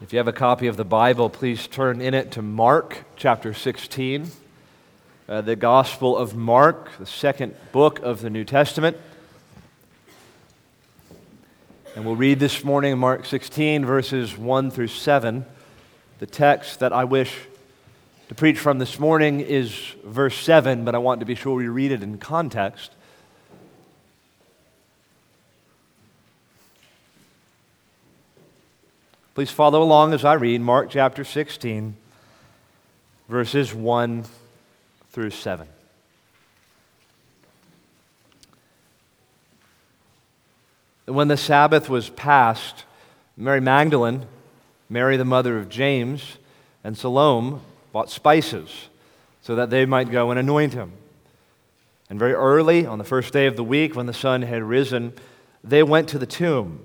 If you have a copy of the Bible, please turn in it to Mark chapter 16, uh, the Gospel of Mark, the second book of the New Testament. And we'll read this morning Mark 16, verses 1 through 7. The text that I wish to preach from this morning is verse 7, but I want to be sure we read it in context. Please follow along as I read Mark chapter 16, verses 1 through 7. When the Sabbath was past, Mary Magdalene, Mary the mother of James, and Salome bought spices so that they might go and anoint him. And very early, on the first day of the week, when the sun had risen, they went to the tomb.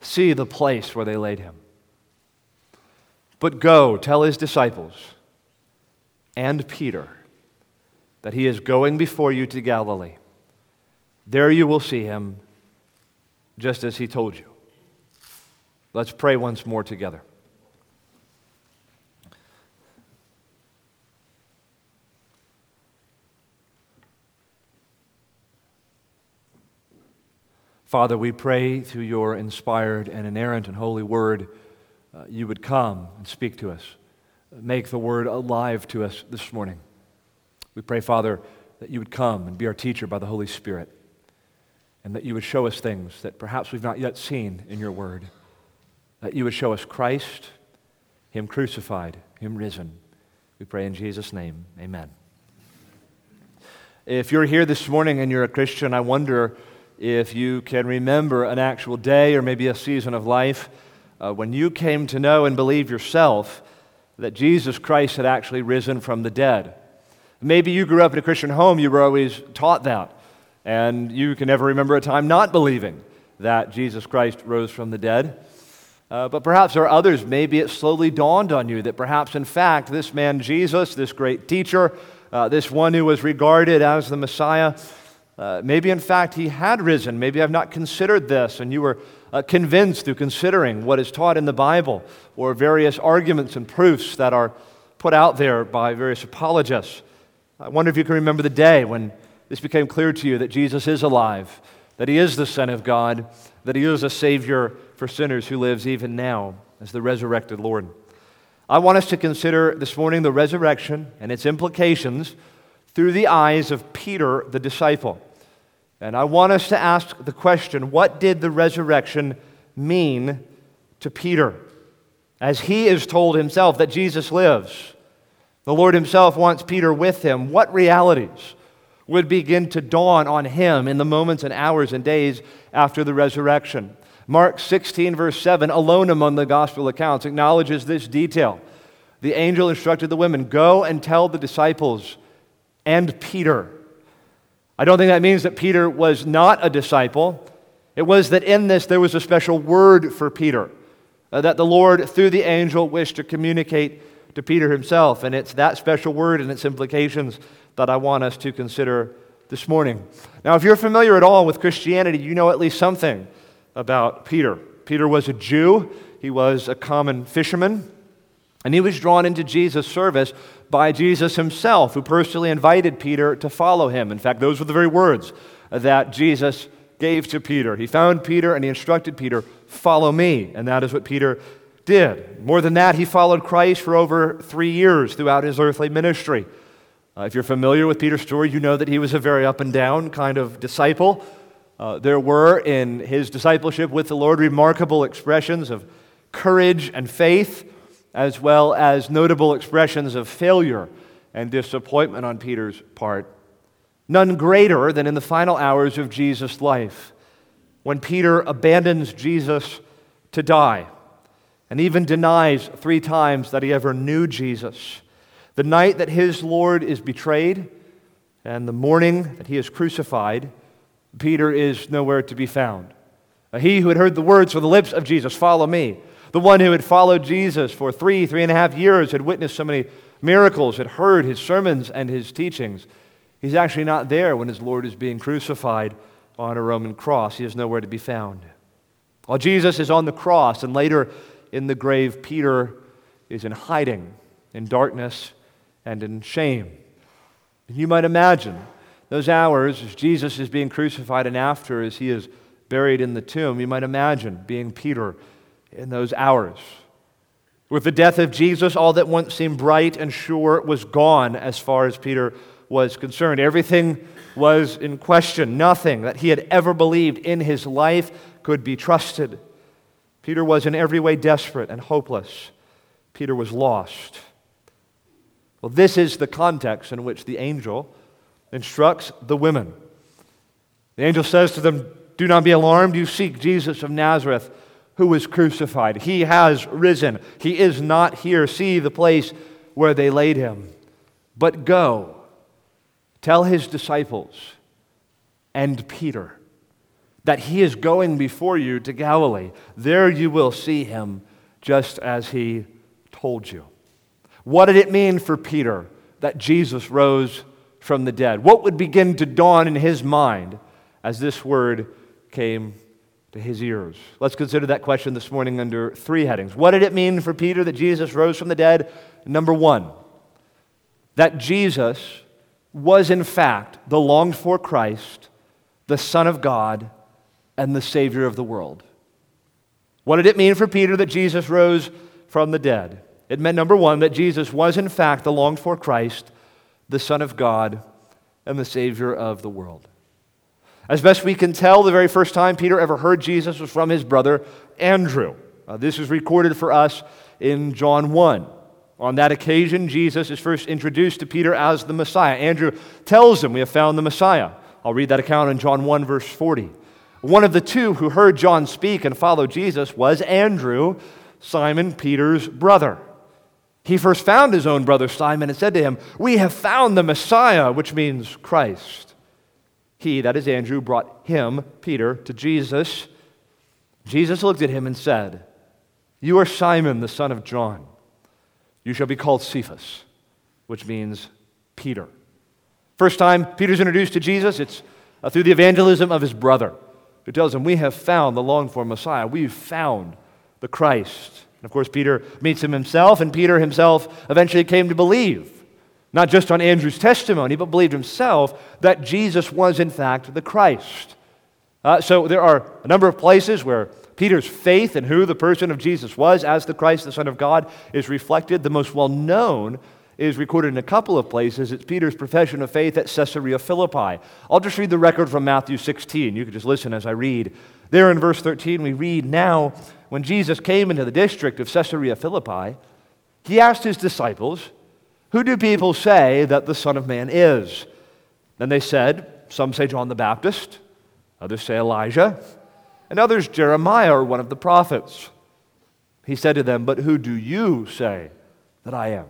see the place where they laid him. But go, tell his disciples and Peter that he is going before you to Galilee. There you will see him, just as he told you. Let's pray once more together. Father, we pray through your inspired and inerrant and holy word, uh, you would come and speak to us. Make the word alive to us this morning. We pray, Father, that you would come and be our teacher by the Holy Spirit, and that you would show us things that perhaps we've not yet seen in your word. That you would show us Christ, Him crucified, Him risen. We pray in Jesus' name. Amen. If you're here this morning and you're a Christian, I wonder if you can remember an actual day or maybe a season of life uh, when you came to know and believe yourself that Jesus Christ had actually risen from the dead. Maybe you grew up in a Christian home, you were always taught that, and you can never remember a time not believing that Jesus Christ rose from the dead. Uh, but perhaps there are others, maybe it slowly dawned on you that perhaps, in fact, this man Jesus, this great teacher, uh, this one who was regarded as the Messiah, uh, maybe, in fact, he had risen. Maybe I've not considered this, and you were uh, convinced through considering what is taught in the Bible or various arguments and proofs that are put out there by various apologists. I wonder if you can remember the day when this became clear to you that Jesus is alive, that he is the Son of God, that he is a Savior for sinners who lives even now as the resurrected Lord. I want us to consider this morning the resurrection and its implications through the eyes of Peter the disciple. And I want us to ask the question what did the resurrection mean to Peter? As he is told himself that Jesus lives, the Lord himself wants Peter with him. What realities would begin to dawn on him in the moments and hours and days after the resurrection? Mark 16, verse 7, alone among the gospel accounts, acknowledges this detail. The angel instructed the women, Go and tell the disciples and Peter I don't think that means that Peter was not a disciple. It was that in this there was a special word for Peter, uh, that the Lord, through the angel, wished to communicate to Peter himself. And it's that special word and its implications that I want us to consider this morning. Now, if you're familiar at all with Christianity, you know at least something about Peter. Peter was a Jew, he was a common fisherman, and he was drawn into Jesus' service by Jesus himself, who personally invited Peter to follow him. In fact, those were the very words that Jesus gave to Peter. He found Peter and he instructed Peter, Follow me. And that is what Peter did. More than that, he followed Christ for over three years throughout his earthly ministry. Uh, if you're familiar with Peter's story, you know that he was a very up and down kind of disciple. Uh, there were in his discipleship with the Lord remarkable expressions of courage and faith as well as notable expressions of failure and disappointment on Peter's part. None greater than in the final hours of Jesus' life, when Peter abandons Jesus to die. and even denies three times that he ever knew Jesus. The night that his Lord is betrayed and the morning that he is crucified, Peter is nowhere to be found. He who had heard the words from the lips of Jesus, Follow me, the one who had followed Jesus for three, three and a half years, had witnessed so many miracles, had heard his sermons and his teachings. He's actually not there when his Lord is being crucified on a Roman cross. He is nowhere to be found. While Jesus is on the cross and later in the grave, Peter is in hiding, in darkness, and in shame. You might imagine those hours as Jesus is being crucified and after as he is buried in the tomb, you might imagine being Peter in those hours. With the death of Jesus, all that once seemed bright and sure was gone as far as Peter was concerned. Everything was in question. Nothing that he had ever believed in his life could be trusted. Peter was in every way desperate and hopeless. Peter was lost. Well, this is the context in which the angel instructs the women. The angel says to them, Do not be alarmed. You seek Jesus of Nazareth who was crucified. He has risen. He is not here. See the place where they laid him. But go, tell his disciples and Peter that he is going before you to Galilee. There you will see him just as he told you. What did it mean for Peter that Jesus rose from the dead? What would begin to dawn in his mind as this word came to his ears? Let's consider that question this morning under three headings. What did it mean for Peter that Jesus rose from the dead? Number one, that Jesus was in fact the longed for Christ, the Son of God, and the Savior of the world. What did it mean for Peter that Jesus rose from the dead? It meant, number one, that Jesus was, in fact, the longed for Christ, the Son of God, and the Savior of the world. As best we can tell, the very first time Peter ever heard Jesus was from his brother Andrew. Uh, this is recorded for us in John 1. On that occasion, Jesus is first introduced to Peter as the Messiah. Andrew tells him, We have found the Messiah. I'll read that account in John 1, verse 40. One of the two who heard John speak and followed Jesus was Andrew, Simon Peter's brother. He first found his own brother Simon and said to him, We have found the Messiah, which means Christ. He, that is Andrew, brought him, Peter, to Jesus. Jesus looked at him and said, You are Simon, the son of John. You shall be called Cephas, which means Peter. First time Peter's introduced to Jesus, it's uh, through the evangelism of his brother, who tells him, We have found the longed for Messiah. We've found the Christ. And of course, Peter meets him himself, and Peter himself eventually came to believe, not just on Andrew's testimony, but believed himself that Jesus was, in fact, the Christ. Uh, so there are a number of places where Peter's faith in who the person of Jesus was as the Christ, the Son of God, is reflected. The most well known is recorded in a couple of places. It's Peter's profession of faith at Caesarea Philippi. I'll just read the record from Matthew 16. You can just listen as I read. There in verse 13, we read, Now, when Jesus came into the district of Caesarea Philippi, he asked his disciples, Who do people say that the Son of Man is? Then they said, Some say John the Baptist, others say Elijah, and others Jeremiah or one of the prophets. He said to them, But who do you say that I am?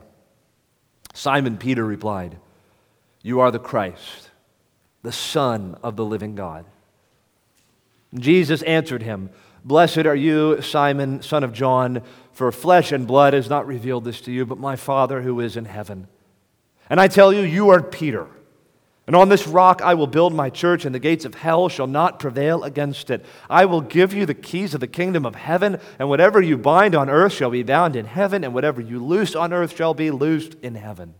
Simon Peter replied, You are the Christ, the Son of the living God. Jesus answered him, Blessed are you, Simon, son of John, for flesh and blood has not revealed this to you, but my Father who is in heaven. And I tell you, you are Peter. And on this rock I will build my church, and the gates of hell shall not prevail against it. I will give you the keys of the kingdom of heaven, and whatever you bind on earth shall be bound in heaven, and whatever you loose on earth shall be loosed in heaven.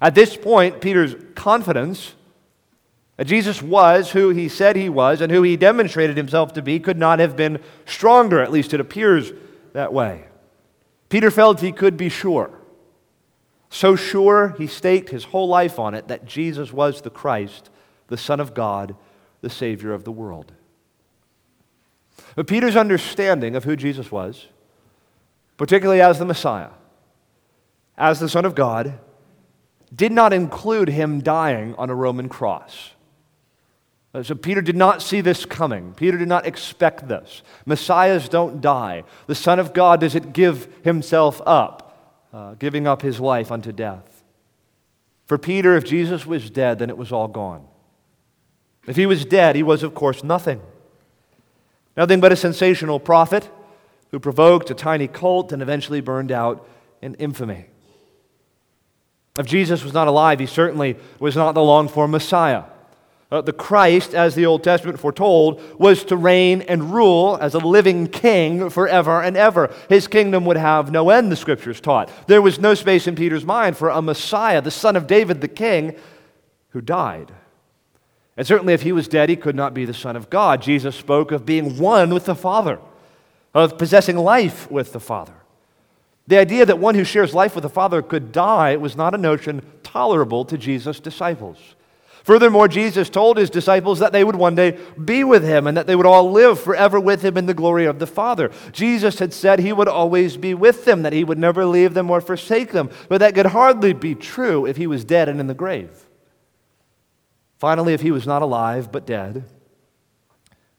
At this point, Peter's confidence that Jesus was who he said he was and who he demonstrated himself to be could not have been stronger, at least it appears that way. Peter felt he could be sure. So sure, he staked his whole life on it that Jesus was the Christ, the Son of God, the Savior of the world. But Peter's understanding of who Jesus was, particularly as the Messiah, as the Son of God, did not include him dying on a Roman cross. Uh, so Peter did not see this coming. Peter did not expect this. Messiahs don't die. The Son of God doesn't give himself up, uh, giving up his life unto death. For Peter, if Jesus was dead, then it was all gone. If he was dead, he was, of course, nothing. Nothing but a sensational prophet who provoked a tiny cult and eventually burned out in infamy. If Jesus was not alive, he certainly was not the longed for Messiah. Uh, the Christ, as the Old Testament foretold, was to reign and rule as a living king forever and ever. His kingdom would have no end, the scriptures taught. There was no space in Peter's mind for a Messiah, the son of David, the king, who died. And certainly, if he was dead, he could not be the Son of God. Jesus spoke of being one with the Father, of possessing life with the Father. The idea that one who shares life with the Father could die was not a notion tolerable to Jesus' disciples. Furthermore, Jesus told his disciples that they would one day be with him and that they would all live forever with him in the glory of the Father. Jesus had said he would always be with them, that he would never leave them or forsake them. But that could hardly be true if he was dead and in the grave. Finally, if he was not alive but dead,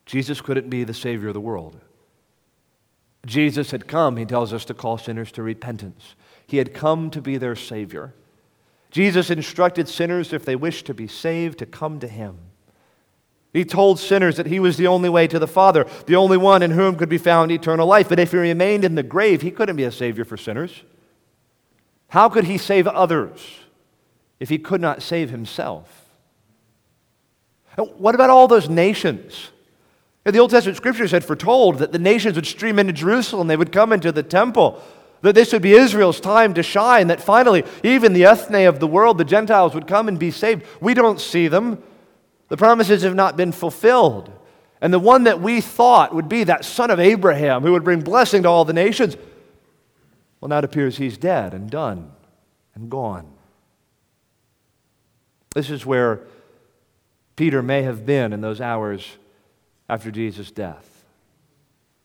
Jesus couldn't be the Savior of the world. Jesus had come, he tells us, to call sinners to repentance. He had come to be their Savior. Jesus instructed sinners, if they wished to be saved, to come to him. He told sinners that he was the only way to the Father, the only one in whom could be found eternal life. But if he remained in the grave, he couldn't be a Savior for sinners. How could he save others if he could not save himself? What about all those nations? The Old Testament scriptures had foretold that the nations would stream into Jerusalem, they would come into the temple, that this would be Israel's time to shine, that finally even the ethne of the world, the Gentiles, would come and be saved. We don't see them. The promises have not been fulfilled. And the one that we thought would be that son of Abraham who would bring blessing to all the nations, well, now it appears he's dead and done and gone. This is where Peter may have been in those hours after Jesus' death.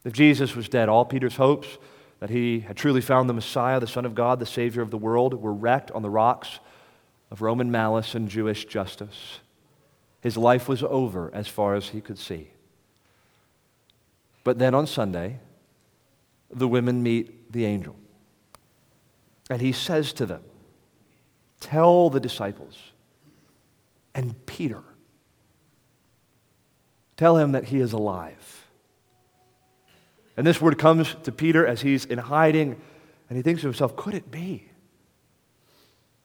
If Jesus was dead, all Peter's hopes that he had truly found the Messiah, the Son of God, the Savior of the world, were wrecked on the rocks of Roman malice and Jewish justice. His life was over as far as he could see. But then on Sunday, the women meet the angel. And he says to them, Tell the disciples and Peter Tell him that he is alive. And this word comes to Peter as he's in hiding, and he thinks to himself, could it be?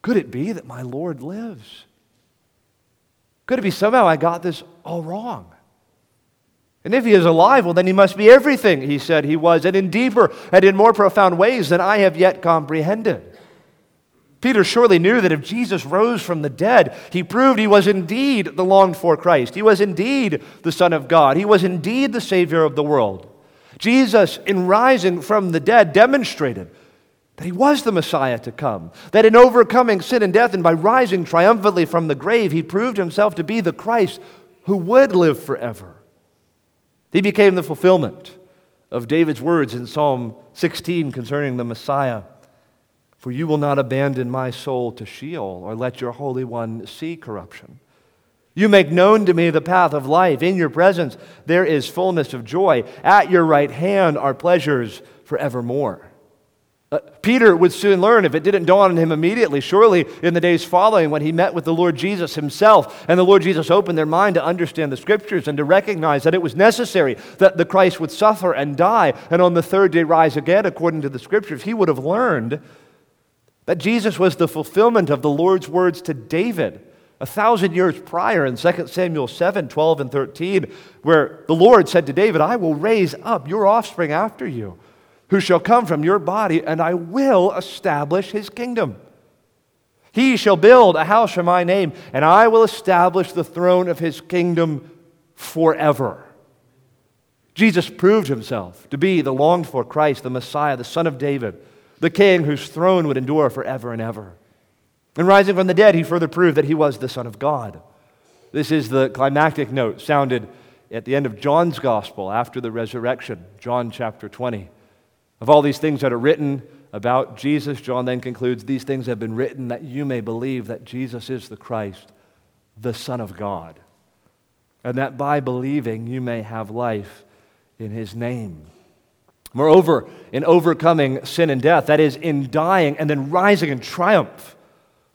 Could it be that my Lord lives? Could it be somehow I got this all wrong? And if he is alive, well, then he must be everything he said he was, and in deeper and in more profound ways than I have yet comprehended. Peter surely knew that if Jesus rose from the dead, he proved he was indeed the longed for Christ. He was indeed the Son of God. He was indeed the Savior of the world. Jesus, in rising from the dead, demonstrated that he was the Messiah to come, that in overcoming sin and death and by rising triumphantly from the grave, he proved himself to be the Christ who would live forever. He became the fulfillment of David's words in Psalm 16 concerning the Messiah. For you will not abandon my soul to Sheol or let your Holy One see corruption. You make known to me the path of life. In your presence there is fullness of joy. At your right hand are pleasures forevermore. Uh, Peter would soon learn, if it didn't dawn on him immediately, surely in the days following when he met with the Lord Jesus himself, and the Lord Jesus opened their mind to understand the scriptures and to recognize that it was necessary that the Christ would suffer and die and on the third day rise again according to the scriptures, he would have learned that Jesus was the fulfillment of the Lord's words to David a thousand years prior in 2 Samuel 7 12 and 13, where the Lord said to David, I will raise up your offspring after you, who shall come from your body, and I will establish his kingdom. He shall build a house for my name, and I will establish the throne of his kingdom forever. Jesus proved himself to be the longed for Christ, the Messiah, the Son of David the king whose throne would endure forever and ever. And rising from the dead, he further proved that he was the Son of God. This is the climactic note sounded at the end of John's gospel after the resurrection, John chapter 20. Of all these things that are written about Jesus, John then concludes these things have been written that you may believe that Jesus is the Christ, the Son of God, and that by believing you may have life in his name. Moreover, in overcoming sin and death, that is, in dying and then rising in triumph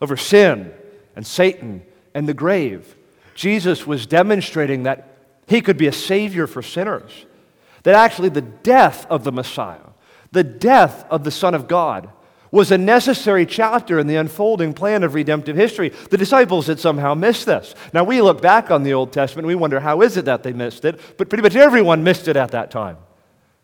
over sin and Satan and the grave, Jesus was demonstrating that he could be a savior for sinners. That actually the death of the Messiah, the death of the Son of God, was a necessary chapter in the unfolding plan of redemptive history. The disciples had somehow missed this. Now, we look back on the Old Testament, we wonder how is it that they missed it, but pretty much everyone missed it at that time.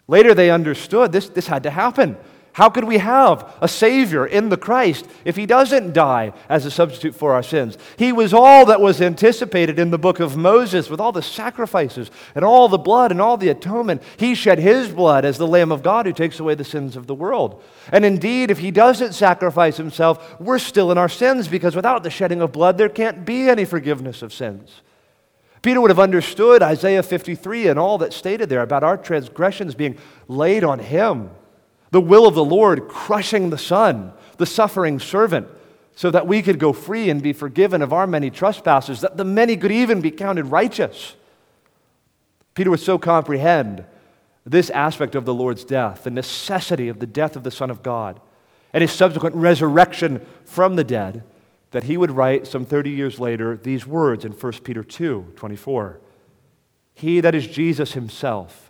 Later, they understood this, this had to happen. How could we have a Savior in the Christ if He doesn't die as a substitute for our sins? He was all that was anticipated in the book of Moses with all the sacrifices and all the blood and all the atonement. He shed His blood as the Lamb of God who takes away the sins of the world. And indeed, if He doesn't sacrifice Himself, we're still in our sins because without the shedding of blood, there can't be any forgiveness of sins. Peter would have understood Isaiah 53 and all that's stated there about our transgressions being laid on him the will of the Lord crushing the Son, the suffering servant, so that we could go free and be forgiven of our many trespasses, that the many could even be counted righteous. Peter would so comprehend this aspect of the Lord's death, the necessity of the death of the Son of God, and his subsequent resurrection from the dead, that he would write some 30 years later these words in 1 Peter 2 24. He that is Jesus himself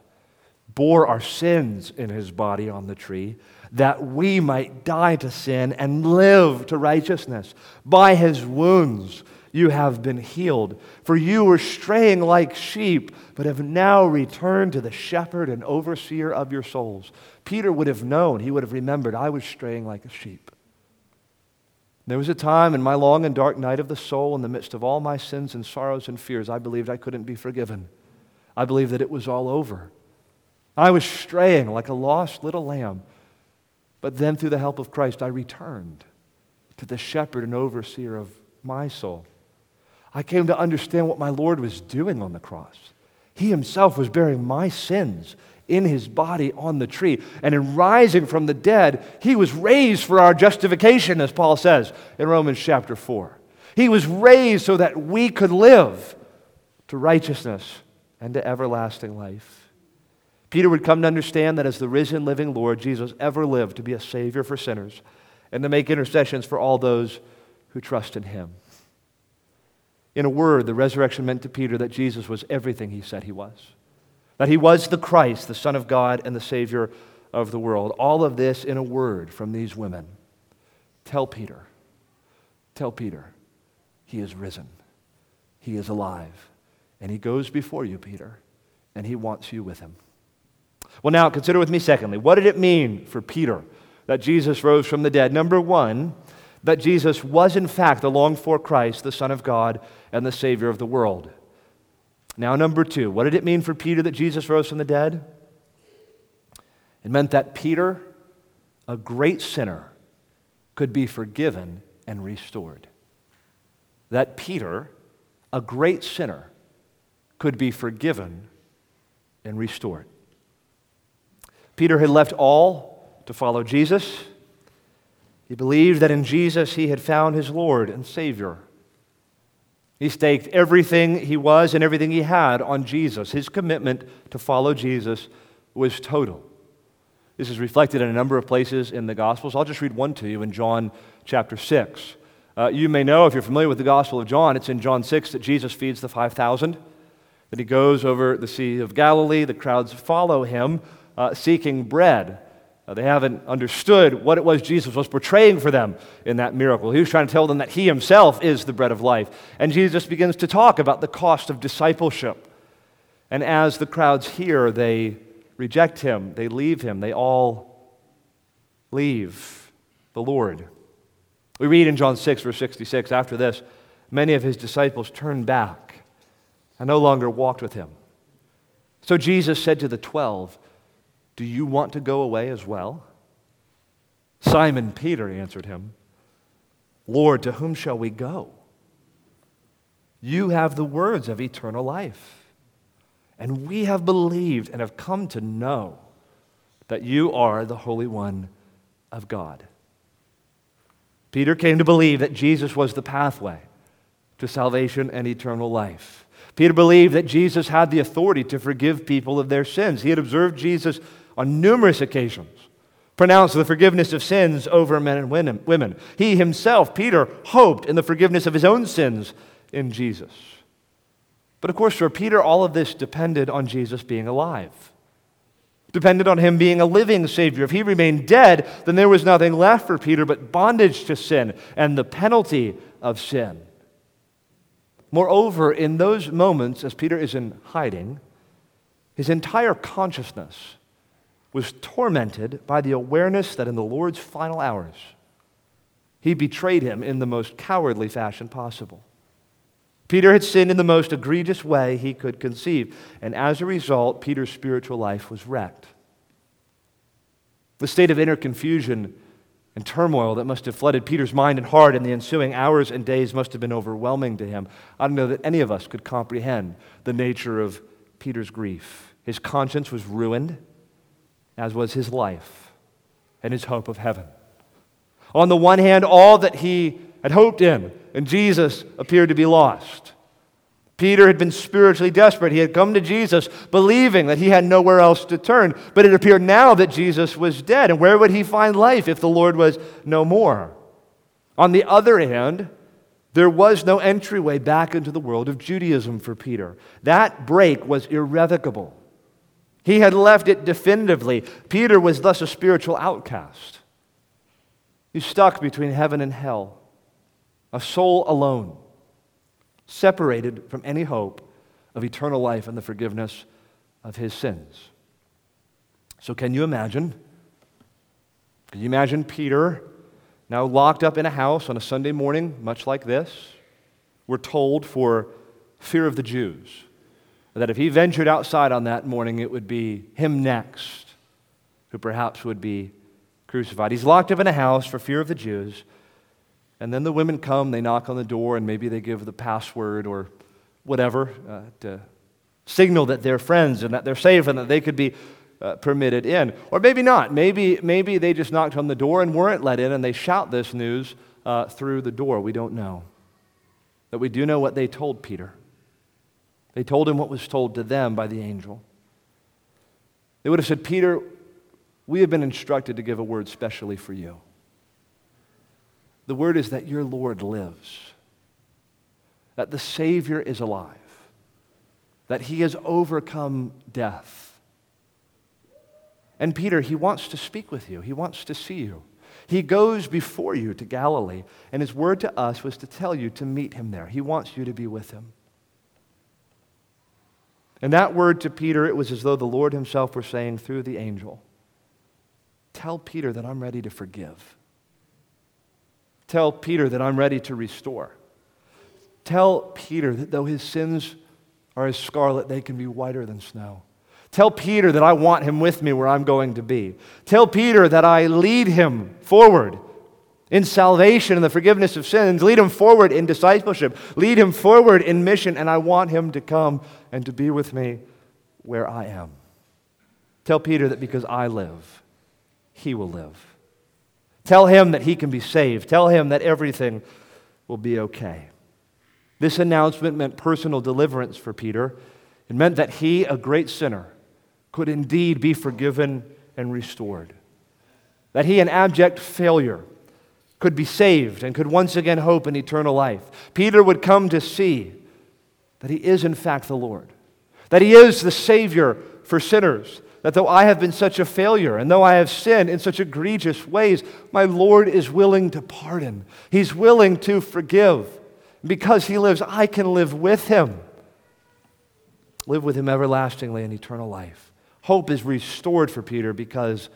bore our sins in his body on the tree, that we might die to sin and live to righteousness. By his wounds you have been healed. For you were straying like sheep, but have now returned to the shepherd and overseer of your souls. Peter would have known, he would have remembered, I was straying like a sheep. There was a time in my long and dark night of the soul, in the midst of all my sins and sorrows and fears, I believed I couldn't be forgiven. I believed that it was all over. I was straying like a lost little lamb. But then, through the help of Christ, I returned to the shepherd and overseer of my soul. I came to understand what my Lord was doing on the cross. He himself was bearing my sins in his body on the tree. And in rising from the dead, he was raised for our justification, as Paul says in Romans chapter 4. He was raised so that we could live to righteousness and to everlasting life. Peter would come to understand that as the risen, living Lord, Jesus ever lived to be a Savior for sinners and to make intercessions for all those who trust in Him. In a word, the resurrection meant to Peter that Jesus was everything he said he was, that he was the Christ, the Son of God, and the Savior of the world. All of this in a word from these women. Tell Peter, tell Peter, he is risen, he is alive, and he goes before you, Peter, and he wants you with him. Well, now consider with me, secondly, what did it mean for Peter that Jesus rose from the dead? Number one, that Jesus was in fact the longed for Christ, the Son of God, and the Savior of the world. Now, number two, what did it mean for Peter that Jesus rose from the dead? It meant that Peter, a great sinner, could be forgiven and restored. That Peter, a great sinner, could be forgiven and restored. Peter had left all to follow Jesus. He believed that in Jesus he had found his Lord and Savior. He staked everything he was and everything he had on Jesus. His commitment to follow Jesus was total. This is reflected in a number of places in the Gospels. I'll just read one to you in John chapter 6. Uh, you may know, if you're familiar with the Gospel of John, it's in John 6 that Jesus feeds the 5,000, that he goes over the Sea of Galilee, the crowds follow him uh, seeking bread. Uh, they haven't understood what it was Jesus was portraying for them in that miracle. He was trying to tell them that He Himself is the bread of life. And Jesus begins to talk about the cost of discipleship. And as the crowds hear, they reject Him, they leave Him, they all leave the Lord. We read in John 6, verse 66, after this, many of His disciples turned back and no longer walked with Him. So Jesus said to the twelve, do you want to go away as well? Simon Peter answered him, Lord, to whom shall we go? You have the words of eternal life. And we have believed and have come to know that you are the Holy One of God. Peter came to believe that Jesus was the pathway to salvation and eternal life. Peter believed that Jesus had the authority to forgive people of their sins. He had observed Jesus on numerous occasions pronounced the forgiveness of sins over men and women. He himself, Peter, hoped in the forgiveness of his own sins in Jesus. But of course, for Peter, all of this depended on Jesus being alive depended on him being a living Savior. If he remained dead, then there was nothing left for Peter but bondage to sin and the penalty of sin. Moreover, in those moments, as Peter is in hiding, his entire consciousness was tormented by the awareness that in the Lord's final hours, he betrayed him in the most cowardly fashion possible. Peter had sinned in the most egregious way he could conceive, and as a result, Peter's spiritual life was wrecked. The state of inner confusion and turmoil that must have flooded Peter's mind and heart in the ensuing hours and days must have been overwhelming to him. I don't know that any of us could comprehend the nature of Peter's grief. His conscience was ruined, as was his life and his hope of heaven. On the one hand, all that he had hoped in and Jesus appeared to be lost. Peter had been spiritually desperate. He had come to Jesus believing that he had nowhere else to turn. But it appeared now that Jesus was dead. And where would he find life if the Lord was no more? On the other hand, there was no entryway back into the world of Judaism for Peter. That break was irrevocable. He had left it definitively. Peter was thus a spiritual outcast. He's stuck between heaven and hell, a soul alone separated from any hope of eternal life and the forgiveness of his sins. So, can you imagine? Can you imagine Peter now locked up in a house on a Sunday morning, much like this? We're told for fear of the Jews that if he ventured outside on that morning, it would be him next who perhaps would be crucified. He's locked up in a house for fear of the Jews. And then the women come, they knock on the door, and maybe they give the password or whatever uh, to signal that they're friends and that they're safe and that they could be uh, permitted in. Or maybe not. Maybe, maybe they just knocked on the door and weren't let in, and they shout this news uh, through the door. We don't know. But we do know what they told Peter. They told him what was told to them by the angel. They would have said, Peter, we have been instructed to give a word specially for you. The word is that your Lord lives, that the Savior is alive, that he has overcome death. And Peter, he wants to speak with you, he wants to see you. He goes before you to Galilee, and his word to us was to tell you to meet him there. He wants you to be with him. And that word to Peter, it was as though the Lord himself were saying through the angel, Tell Peter that I'm ready to forgive. Tell Peter that I'm ready to restore. Tell Peter that though his sins are as scarlet, they can be whiter than snow. Tell Peter that I want him with me where I'm going to be. Tell Peter that I lead him forward in salvation and the forgiveness of sins. Lead him forward in discipleship. Lead him forward in mission, and I want him to come and to be with me where I am. Tell Peter that because I live, he will live. Tell him that he can be saved. Tell him that everything will be okay. This announcement meant personal deliverance for Peter. It meant that he, a great sinner, could indeed be forgiven and restored. That he, an abject failure, could be saved and could once again hope in eternal life. Peter would come to see that he is, in fact, the Lord, that he is the Savior for sinners, that though I have been such a failure and though I have sinned in such egregious ways, my Lord is willing to pardon. He's willing to forgive. Because he lives, I can live with him. Live with him everlastingly in eternal life. Hope is restored for Peter because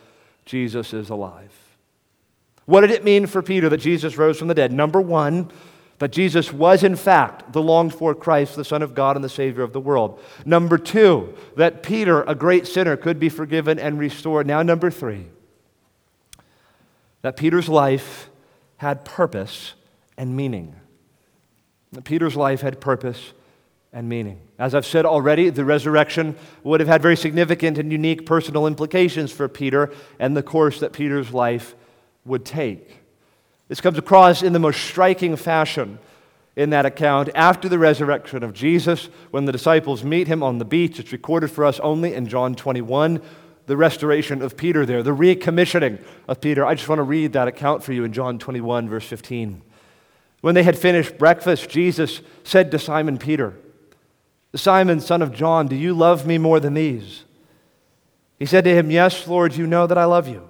Jesus is alive. What did it mean for Peter that Jesus rose from the dead? Number one, that Jesus was, in fact, the longed for Christ, the Son of God and the Savior of the world. Number two, that Peter, a great sinner, could be forgiven and restored. Now, number three, that Peter's life had purpose and meaning. That Peter's life had purpose and meaning. As I've said already, the resurrection would have had very significant and unique personal implications for Peter and the course that Peter's life would take. This comes across in the most striking fashion in that account after the resurrection of Jesus when the disciples meet him on the beach. It's recorded for us only in John 21, the restoration of Peter there, the recommissioning of Peter. I just want to read that account for you in John 21, verse 15. When they had finished breakfast, Jesus said to Simon Peter, Simon, son of John, do you love me more than these? He said to him, Yes, Lord, you know that I love you.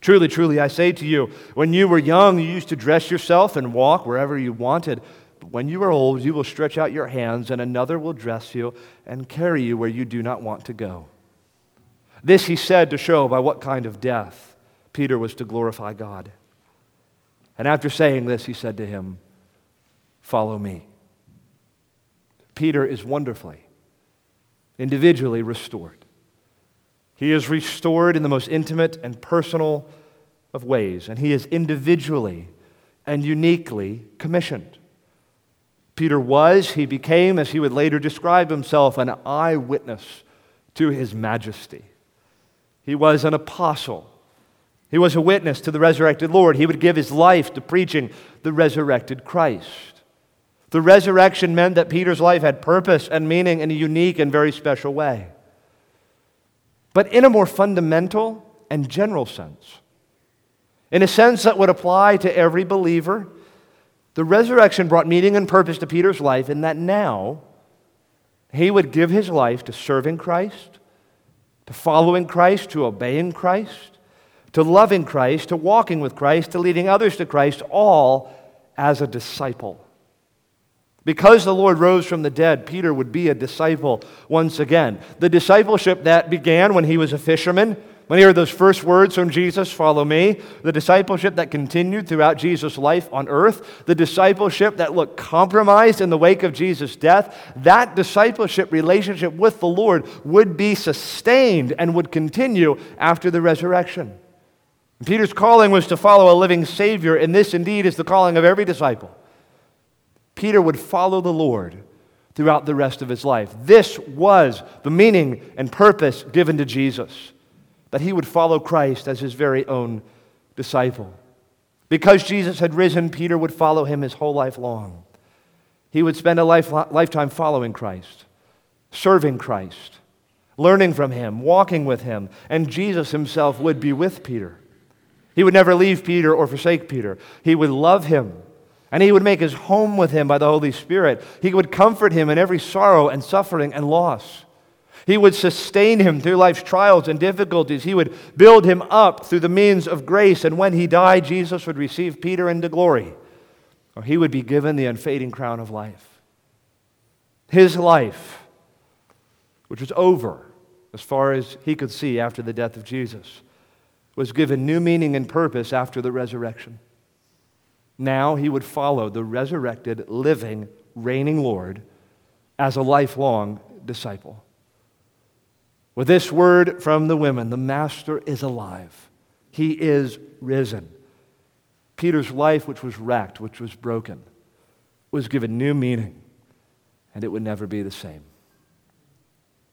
Truly, truly, I say to you, when you were young, you used to dress yourself and walk wherever you wanted. But when you are old, you will stretch out your hands, and another will dress you and carry you where you do not want to go. This he said to show by what kind of death Peter was to glorify God. And after saying this, he said to him, Follow me. Peter is wonderfully, individually restored. He is restored in the most intimate and personal of ways, and he is individually and uniquely commissioned. Peter was, he became, as he would later describe himself, an eyewitness to his majesty. He was an apostle. He was a witness to the resurrected Lord. He would give his life to preaching the resurrected Christ. The resurrection meant that Peter's life had purpose and meaning in a unique and very special way. But in a more fundamental and general sense, in a sense that would apply to every believer, the resurrection brought meaning and purpose to Peter's life in that now he would give his life to serving Christ, to following Christ, to obeying Christ, to loving Christ, to walking with Christ, to leading others to Christ, all as a disciple. Because the Lord rose from the dead, Peter would be a disciple once again. The discipleship that began when he was a fisherman, when he heard those first words from Jesus, follow me, the discipleship that continued throughout Jesus' life on earth, the discipleship that looked compromised in the wake of Jesus' death, that discipleship relationship with the Lord would be sustained and would continue after the resurrection. Peter's calling was to follow a living Savior, and this indeed is the calling of every disciple. Peter would follow the Lord throughout the rest of his life. This was the meaning and purpose given to Jesus, that he would follow Christ as his very own disciple. Because Jesus had risen, Peter would follow him his whole life long. He would spend a life, lifetime following Christ, serving Christ, learning from him, walking with him, and Jesus himself would be with Peter. He would never leave Peter or forsake Peter. He would love him and he would make his home with him by the Holy Spirit. He would comfort him in every sorrow and suffering and loss. He would sustain him through life's trials and difficulties. He would build him up through the means of grace. And when he died, Jesus would receive Peter into glory, or he would be given the unfading crown of life. His life, which was over as far as he could see after the death of Jesus, was given new meaning and purpose after the resurrection. Now he would follow the resurrected, living, reigning Lord as a lifelong disciple. With this word from the women, the Master is alive. He is risen. Peter's life, which was wrecked, which was broken, was given new meaning, and it would never be the same.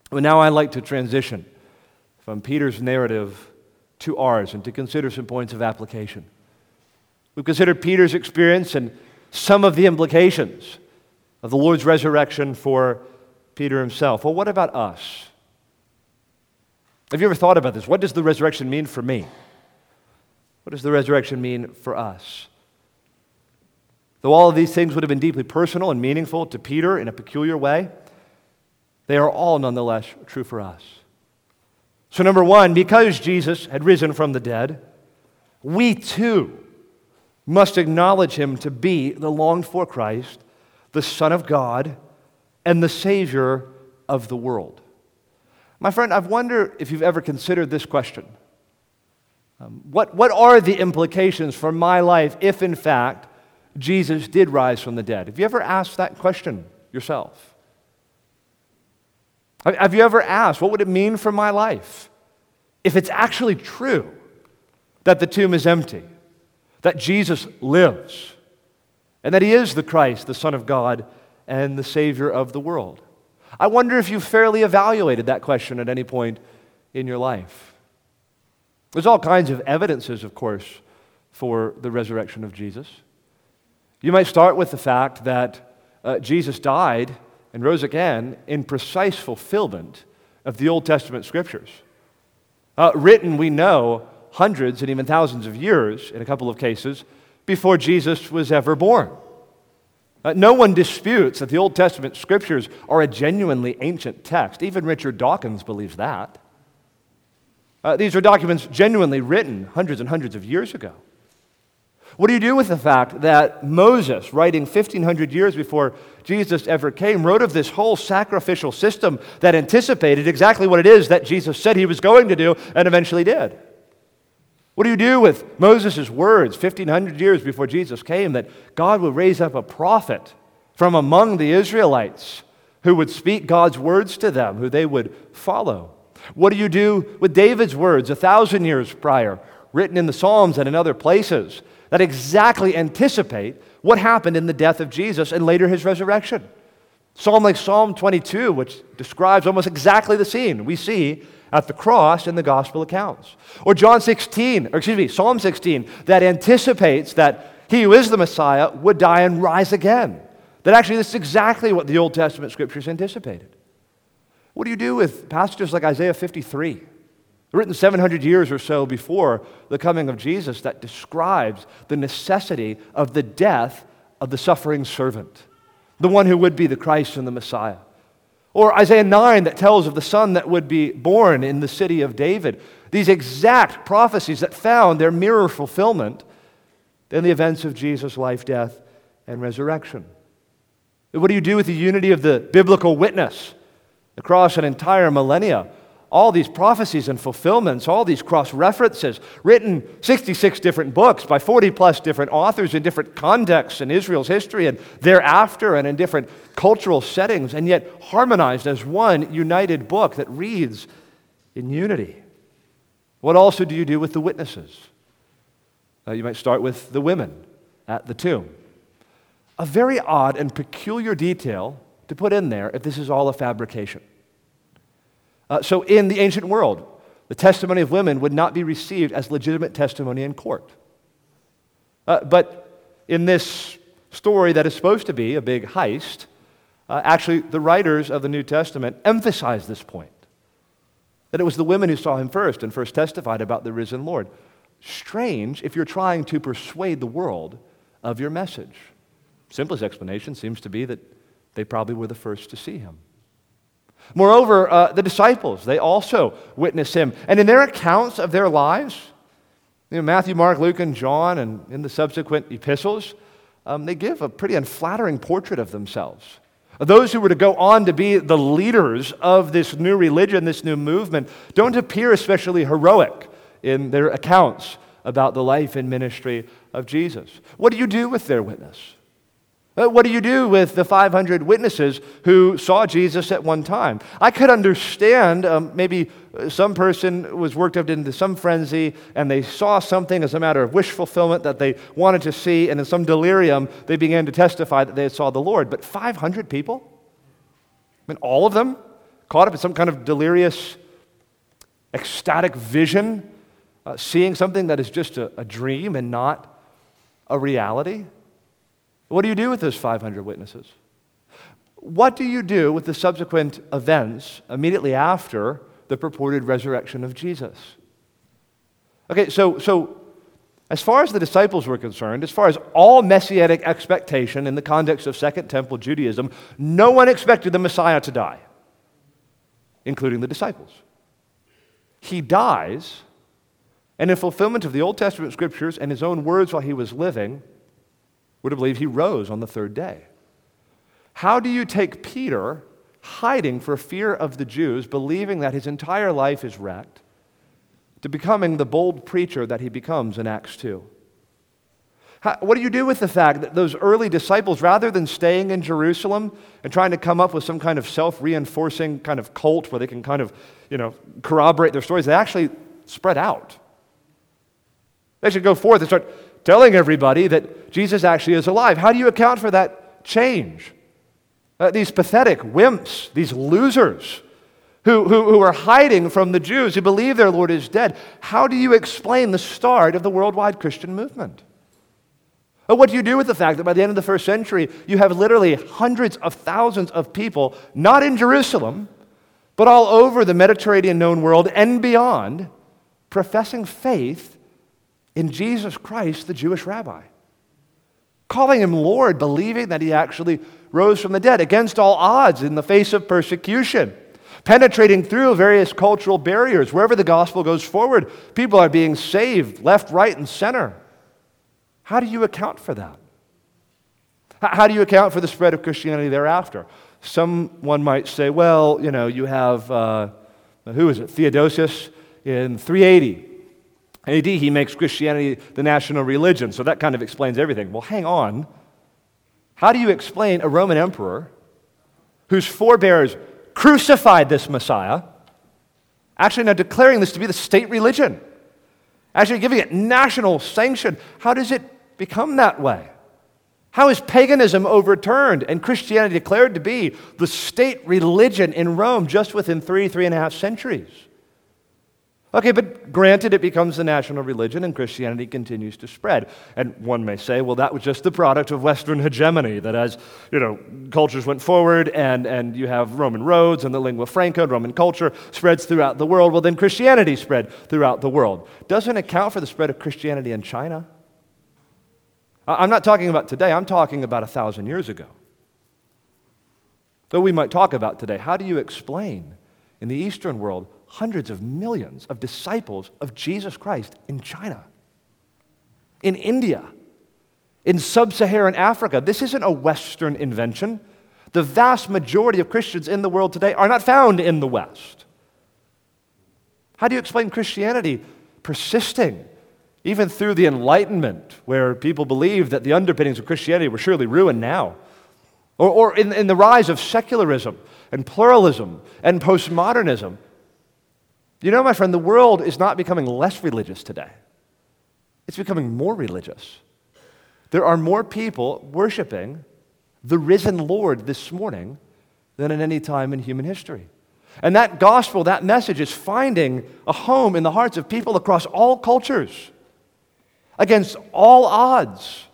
Well, now I'd like to transition from Peter's narrative to ours and to consider some points of application. We've considered Peter's experience and some of the implications of the Lord's resurrection for Peter himself. Well, what about us? Have you ever thought about this? What does the resurrection mean for me? What does the resurrection mean for us? Though all of these things would have been deeply personal and meaningful to Peter in a peculiar way, they are all nonetheless true for us. So, number one, because Jesus had risen from the dead, we too must acknowledge him to be the longed for Christ, the Son of God, and the Savior of the world. My friend, I wonder if you've ever considered this question. Um, what, what are the implications for my life if, in fact, Jesus did rise from the dead? Have you ever asked that question yourself? Have you ever asked, what would it mean for my life if it's actually true that the tomb is empty, that Jesus lives, and that he is the Christ, the Son of God, and the Savior of the world? I wonder if you've fairly evaluated that question at any point in your life. There's all kinds of evidences, of course, for the resurrection of Jesus. You might start with the fact that uh, Jesus died and rose again in precise fulfillment of the Old Testament scriptures. Uh, written, we know, hundreds and even thousands of years, in a couple of cases, before Jesus was ever born. Uh, no one disputes that the Old Testament scriptures are a genuinely ancient text. Even Richard Dawkins believes that. Uh, these are documents genuinely written hundreds and hundreds of years ago. What do you do with the fact that Moses, writing 1500 years before Jesus ever came, wrote of this whole sacrificial system that anticipated exactly what it is that Jesus said he was going to do and eventually did? What do you do with Moses' words 1500 years before Jesus came that God would raise up a prophet from among the Israelites who would speak God's words to them, who they would follow? What do you do with David's words a thousand years prior, written in the Psalms and in other places? that exactly anticipate what happened in the death of Jesus and later his resurrection. Psalm like Psalm 22, which describes almost exactly the scene we see at the cross in the gospel accounts. Or John 16, or excuse me, Psalm 16, that anticipates that he who is the Messiah would die and rise again. That actually this is exactly what the Old Testament scriptures anticipated. What do you do with passages like Isaiah 53? written 700 years or so before the coming of Jesus, that describes the necessity of the death of the suffering servant, the one who would be the Christ and the Messiah. Or Isaiah 9 that tells of the son that would be born in the city of David. These exact prophecies that found their mirror fulfillment in the events of Jesus' life, death, and resurrection. What do you do with the unity of the biblical witness across an entire millennia? All these prophecies and fulfillments, all these cross references, written 66 different books by 40 plus different authors in different contexts in Israel's history and thereafter and in different cultural settings, and yet harmonized as one united book that reads in unity. What also do you do with the witnesses? Uh, you might start with the women at the tomb. A very odd and peculiar detail to put in there if this is all a fabrication. Uh, so, in the ancient world, the testimony of women would not be received as legitimate testimony in court. Uh, but in this story that is supposed to be a big heist, uh, actually, the writers of the New Testament emphasize this point that it was the women who saw him first and first testified about the risen Lord. Strange if you're trying to persuade the world of your message. Simplest explanation seems to be that they probably were the first to see him. Moreover, uh, the disciples, they also witness him. And in their accounts of their lives, you know, Matthew, Mark, Luke, and John, and in the subsequent epistles, um, they give a pretty unflattering portrait of themselves. Those who were to go on to be the leaders of this new religion, this new movement, don't appear especially heroic in their accounts about the life and ministry of Jesus. What do you do with their witness? Uh, what do you do with the 500 witnesses who saw Jesus at one time? I could understand um, maybe uh, some person was worked up into some frenzy and they saw something as a matter of wish fulfillment that they wanted to see, and in some delirium, they began to testify that they saw the Lord. But 500 people? I mean, all of them caught up in some kind of delirious, ecstatic vision, uh, seeing something that is just a, a dream and not a reality? What do you do with those 500 witnesses? What do you do with the subsequent events immediately after the purported resurrection of Jesus? Okay, so, so as far as the disciples were concerned, as far as all messianic expectation in the context of Second Temple Judaism, no one expected the Messiah to die, including the disciples. He dies, and in fulfillment of the Old Testament scriptures and his own words while he was living, would have believed he rose on the third day. How do you take Peter hiding for fear of the Jews, believing that his entire life is wrecked, to becoming the bold preacher that he becomes in Acts 2? How, what do you do with the fact that those early disciples, rather than staying in Jerusalem and trying to come up with some kind of self reinforcing kind of cult where they can kind of, you know, corroborate their stories, they actually spread out. They should go forth and start telling everybody that Jesus actually is alive. How do you account for that change? Uh, these pathetic wimps, these losers who, who, who are hiding from the Jews who believe their Lord is dead. How do you explain the start of the worldwide Christian movement? But what do you do with the fact that by the end of the first century, you have literally hundreds of thousands of people, not in Jerusalem, but all over the Mediterranean known world and beyond, professing faith in Jesus Christ, the Jewish rabbi? Calling him Lord, believing that he actually rose from the dead against all odds in the face of persecution penetrating through various cultural barriers. Wherever the gospel goes forward, people are being saved left, right, and center. How do you account for that? How do you account for the spread of Christianity thereafter? Someone might say, well, you know, you have, uh, who is it? Theodosius in 380 AD, he makes Christianity the national religion. So that kind of explains everything. Well, hang on. How do you explain a Roman emperor whose forebears crucified this Messiah, actually now declaring this to be the state religion, actually giving it national sanction. How does it become that way? How is paganism overturned and Christianity declared to be the state religion in Rome just within three, three and a half centuries? Okay, but granted, it becomes the national religion and Christianity continues to spread. And one may say, well, that was just the product of Western hegemony, that as, you know, cultures went forward and, and you have Roman roads and the lingua franca, and Roman culture spreads throughout the world, well, then Christianity spread throughout the world. Doesn't account for the spread of Christianity in China. I'm not talking about today, I'm talking about a thousand years ago. Though we might talk about today, how do you explain in the Eastern world hundreds of millions of disciples of Jesus Christ in China, in India, in sub Saharan Africa. This isn't a Western invention. The vast majority of Christians in the world today are not found in the West. How do you explain Christianity persisting even through the Enlightenment, where people believed that the underpinnings of Christianity were surely ruined now? Or, or in, in the rise of secularism and pluralism and postmodernism, you know, my friend, the world is not becoming less religious today, it's becoming more religious. There are more people worshiping the risen Lord this morning than at any time in human history. And that gospel, that message is finding a home in the hearts of people across all cultures, against all odds,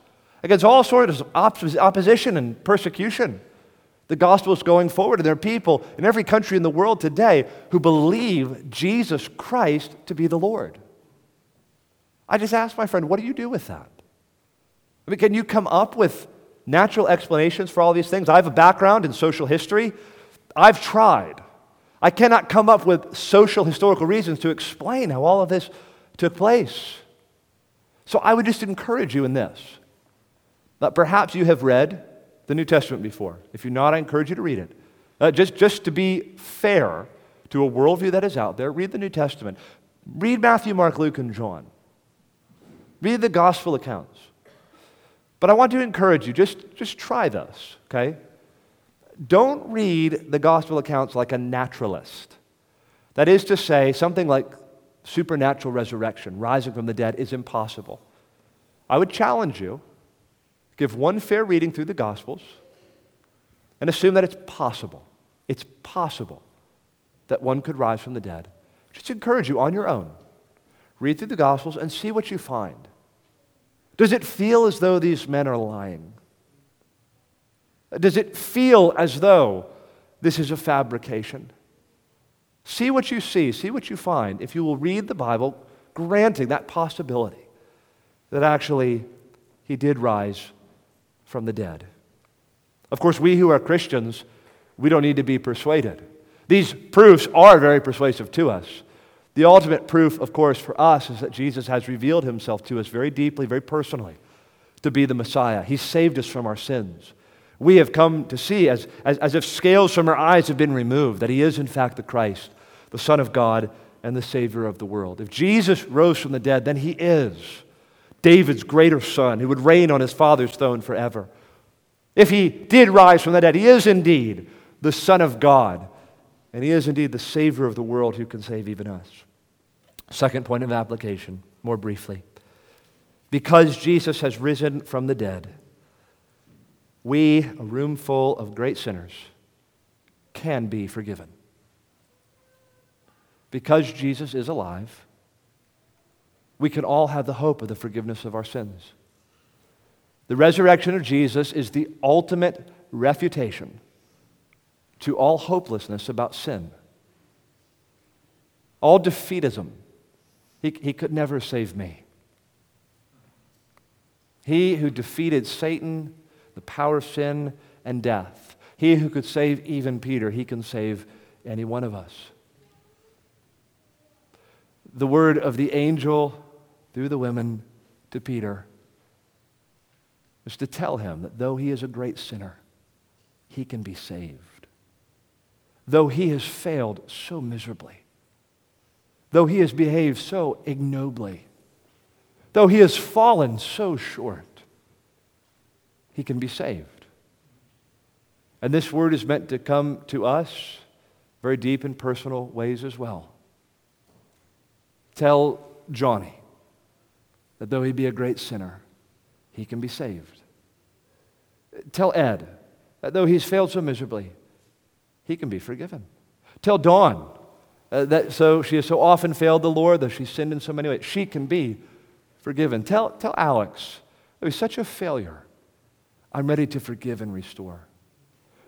against all sorts of opposition and persecution. The gospel is going forward, and there are people in every country in the world today who believe Jesus Christ to be the Lord. I just asked my friend, what do you do with that? I mean, can you come up with natural explanations for all these things? I have a background in social history. I've tried. I cannot come up with social historical reasons to explain how all of this took place. So I would just encourage you in this that perhaps you have read the New Testament before. If you're not, I encourage you to read it. Uh, just, just to be fair to a worldview that is out there, read the New Testament. Read Matthew, Mark, Luke, and John. Read the gospel accounts. But I want to encourage you, just, just try this, okay? Don't read the gospel accounts like a naturalist. That is to say, something like supernatural resurrection, rising from the dead, is impossible. I would challenge you give one fair reading through the Gospels, and assume that it's possible. It's possible that one could rise from the dead. Just encourage you on your own. Read through the Gospels and see what you find. Does it feel as though these men are lying? Does it feel as though this is a fabrication? See what you see, see what you find if you will read the Bible, granting that possibility that actually he did rise from the dead. Of course, we who are Christians, we don't need to be persuaded. These proofs are very persuasive to us. The ultimate proof, of course, for us is that Jesus has revealed himself to us very deeply, very personally, to be the Messiah. He saved us from our sins. We have come to see, as, as, as if scales from our eyes have been removed, that he is, in fact, the Christ, the Son of God, and the Savior of the world. If Jesus rose from the dead, then he is David's greater son who would reign on his father's throne forever. If he did rise from the dead, he is indeed the Son of God, and he is indeed the Savior of the world who can save even us. Second point of application, more briefly. Because Jesus has risen from the dead, we, a room full of great sinners, can be forgiven. Because Jesus is alive, we can all have the hope of the forgiveness of our sins. The resurrection of Jesus is the ultimate refutation to all hopelessness about sin, all defeatism. He, he could never save me. He who defeated Satan, the power of sin and death, he who could save even Peter, he can save any one of us. The word of the angel through the women to Peter is to tell him that though he is a great sinner, he can be saved. Though he has failed so miserably, though he has behaved so ignobly, though he has fallen so short, he can be saved. And this word is meant to come to us very deep and personal ways as well. Tell Johnny that though he be a great sinner, he can be saved. Tell Ed that though he's failed so miserably, he can be forgiven. Tell Dawn uh, that so she has so often failed the Lord, though she's sinned in so many ways, she can be forgiven. Tell, tell Alex, though he's such a failure, I'm ready to forgive and restore.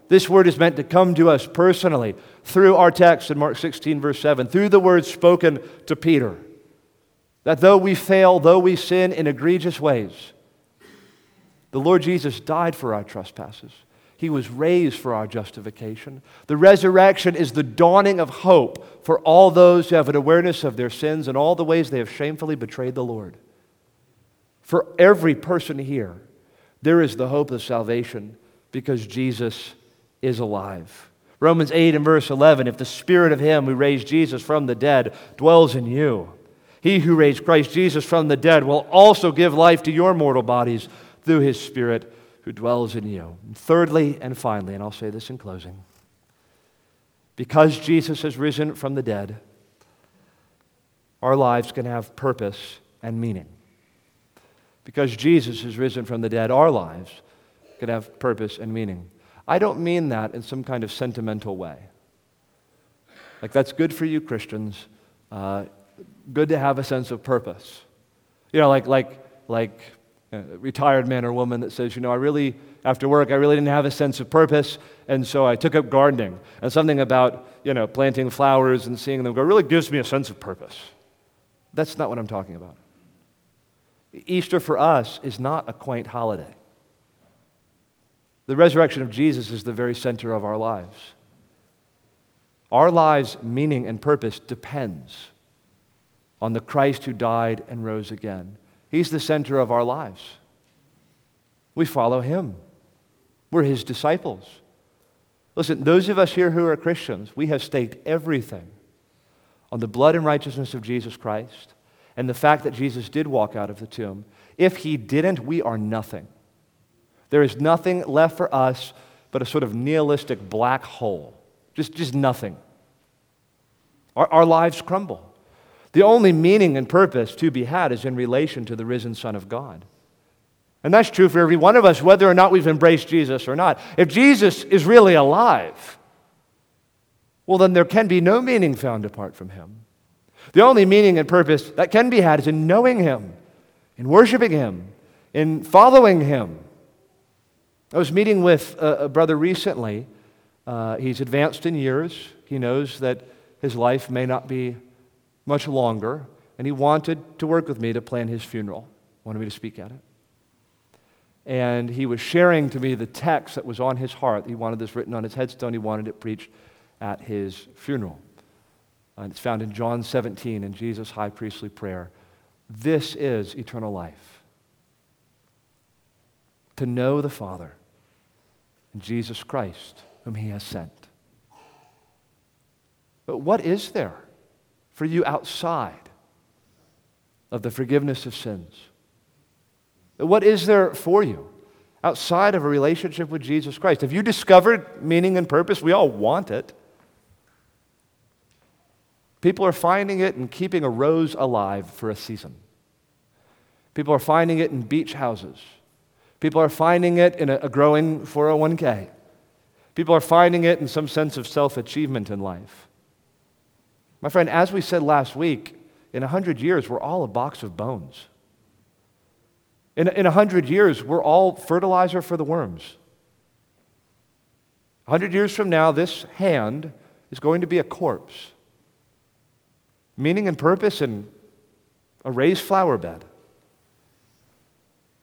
This word is meant to come to us personally through our text in Mark 16, verse 7, through the words spoken to Peter. That though we fail, though we sin in egregious ways, the Lord Jesus died for our trespasses. He was raised for our justification. The resurrection is the dawning of hope for all those who have an awareness of their sins and all the ways they have shamefully betrayed the Lord. For every person here, there is the hope of salvation because Jesus is alive. Romans 8 and verse 11 if the spirit of him who raised Jesus from the dead dwells in you, he who raised Christ Jesus from the dead will also give life to your mortal bodies through his Spirit who dwells in you. And thirdly and finally, and I'll say this in closing because Jesus has risen from the dead, our lives can have purpose and meaning. Because Jesus has risen from the dead, our lives can have purpose and meaning. I don't mean that in some kind of sentimental way. Like, that's good for you, Christians. Uh, good to have a sense of purpose. You know, like, like, like a retired man or woman that says, you know, I really, after work, I really didn't have a sense of purpose, and so I took up gardening. And something about, you know, planting flowers and seeing them grow really gives me a sense of purpose. That's not what I'm talking about. Easter for us is not a quaint holiday. The resurrection of Jesus is the very center of our lives. Our lives' meaning and purpose depends on the Christ who died and rose again. He's the center of our lives. We follow him, we're his disciples. Listen, those of us here who are Christians, we have staked everything on the blood and righteousness of Jesus Christ and the fact that Jesus did walk out of the tomb. If he didn't, we are nothing. There is nothing left for us but a sort of nihilistic black hole. Just, just nothing. Our, our lives crumble. The only meaning and purpose to be had is in relation to the risen Son of God. And that's true for every one of us, whether or not we've embraced Jesus or not. If Jesus is really alive, well, then there can be no meaning found apart from him. The only meaning and purpose that can be had is in knowing him, in worshiping him, in following him. I was meeting with a, brother recently. Uh, he's advanced in years. He knows that his life may not be much longer, and he wanted to work with me to plan his funeral, wanted me to speak at it. And he was sharing to me the text that was on his heart. He wanted this written on his headstone, he wanted it preached at his funeral. And it's found in John 17 in Jesus' high priestly prayer. This is eternal life. To know the Father and Jesus Christ, whom he has sent. But what is there? For you outside of the forgiveness of sins, What is there for you outside of a relationship with Jesus Christ? Have you discovered meaning and purpose? We all want it. People are finding it in keeping a rose alive for a season. People are finding it in beach houses. People are finding it in a, growing 401k. People are finding it in some sense of self achievement in life. My friend, as we said last week, in a hundred years, we're all a box of bones. In, in a hundred years, we're all fertilizer for the worms. A hundred years from now, this hand is going to be a corpse. Meaning and purpose in a raised flower bed,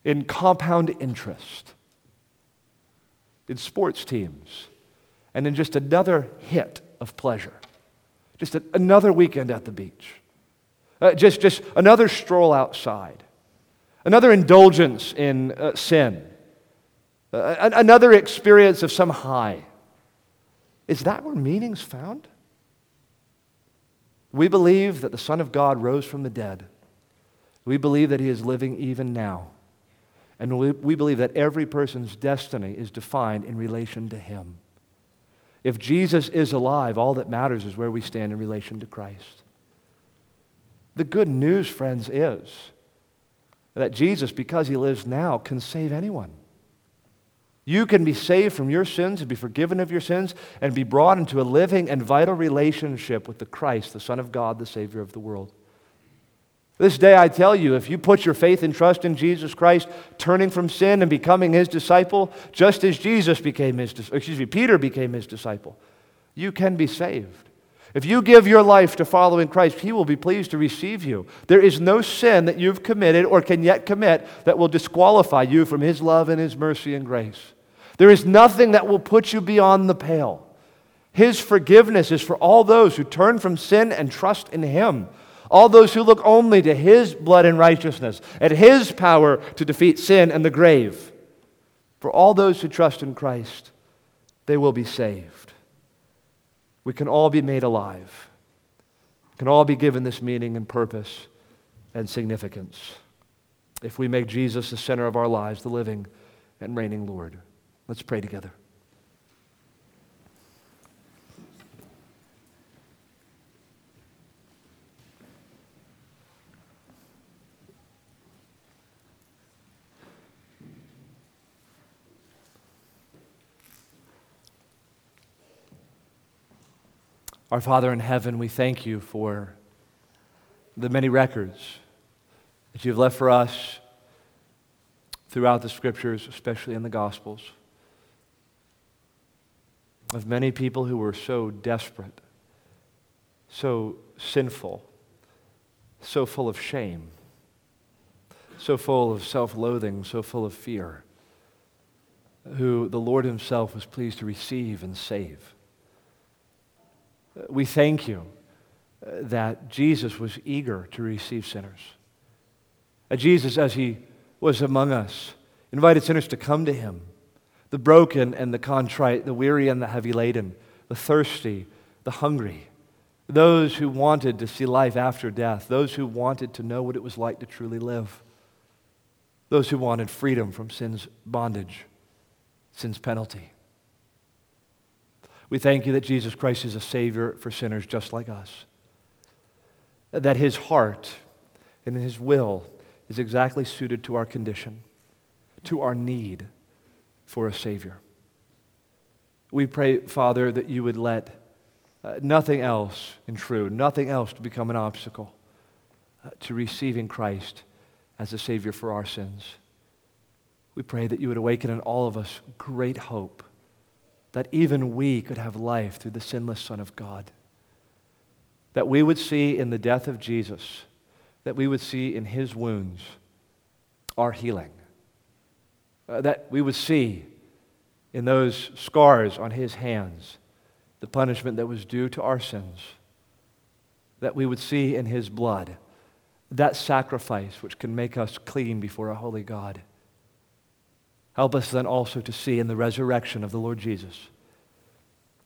in compound interest, in sports teams, and in just another hit of pleasure. Just a, another weekend at the beach. Uh, just, just another stroll outside. Another indulgence in uh, sin. Uh, another experience of some high. Is that where meaning's found? We believe that the Son of God rose from the dead. We believe that he is living even now. And we, we believe that every person's destiny is defined in relation to him. If Jesus is alive, all that matters is where we stand in relation to Christ. The good news, friends, is that Jesus, because he lives now, can save anyone. You can be saved from your sins and be forgiven of your sins and be brought into a living and vital relationship with the Christ, the Son of God, the Savior of the world. This day, I tell you, if you put your faith and trust in Jesus Christ, turning from sin and becoming his disciple, just as Jesus became his, excuse me, Peter became his disciple, you can be saved. If you give your life to following Christ, he will be pleased to receive you. There is no sin that you've committed or can yet commit that will disqualify you from his love and his mercy and grace. There is nothing that will put you beyond the pale. His forgiveness is for all those who turn from sin and trust in him. All those who look only to his blood and righteousness, at his power to defeat sin and the grave. For all those who trust in Christ, they will be saved. We can all be made alive. Can all be given this meaning and purpose and significance if we make Jesus the center of our lives, the living and reigning Lord. Let's pray together. Our Father in heaven, we thank you for the many records that you've left for us throughout the scriptures, especially in the Gospels, of many people who were so desperate, so sinful, so full of shame, so full of self loathing, so full of fear, who the Lord Himself was pleased to receive and save. We thank you uh, that Jesus was eager to receive sinners. Jesus, as he was among us, invited sinners to come to him the broken and the contrite, the weary and the heavy laden, the thirsty, the hungry, those who wanted to see life after death, those who wanted to know what it was like to truly live, those who wanted freedom from sin's bondage, sin's penalty. We thank you that Jesus Christ is a Savior for sinners just like us. That His heart and His will is exactly suited to our condition, to our need for a Savior. We pray, Father, that you would let uh, nothing else intrude, nothing else to become an obstacle uh, to receiving Christ as a Savior for our sins. We pray that you would awaken in all of us great hope that even we could have life through the sinless Son of God. That we would see in the death of Jesus, that we would see in his wounds our healing. Uh, that we would see in those scars on his hands the punishment that was due to our sins. That we would see in his blood that sacrifice which can make us clean before a holy God. Help us then also to see in the resurrection of the Lord Jesus,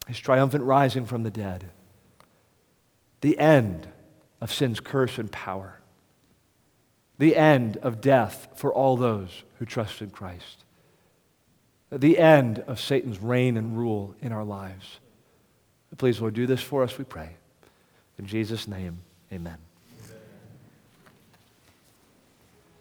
his triumphant rising from the dead, the end of sin's curse and power, the end of death for all those who trust in Christ, the end of Satan's reign and rule in our lives. Please, Lord, do this for us, we pray. In Jesus' name, amen.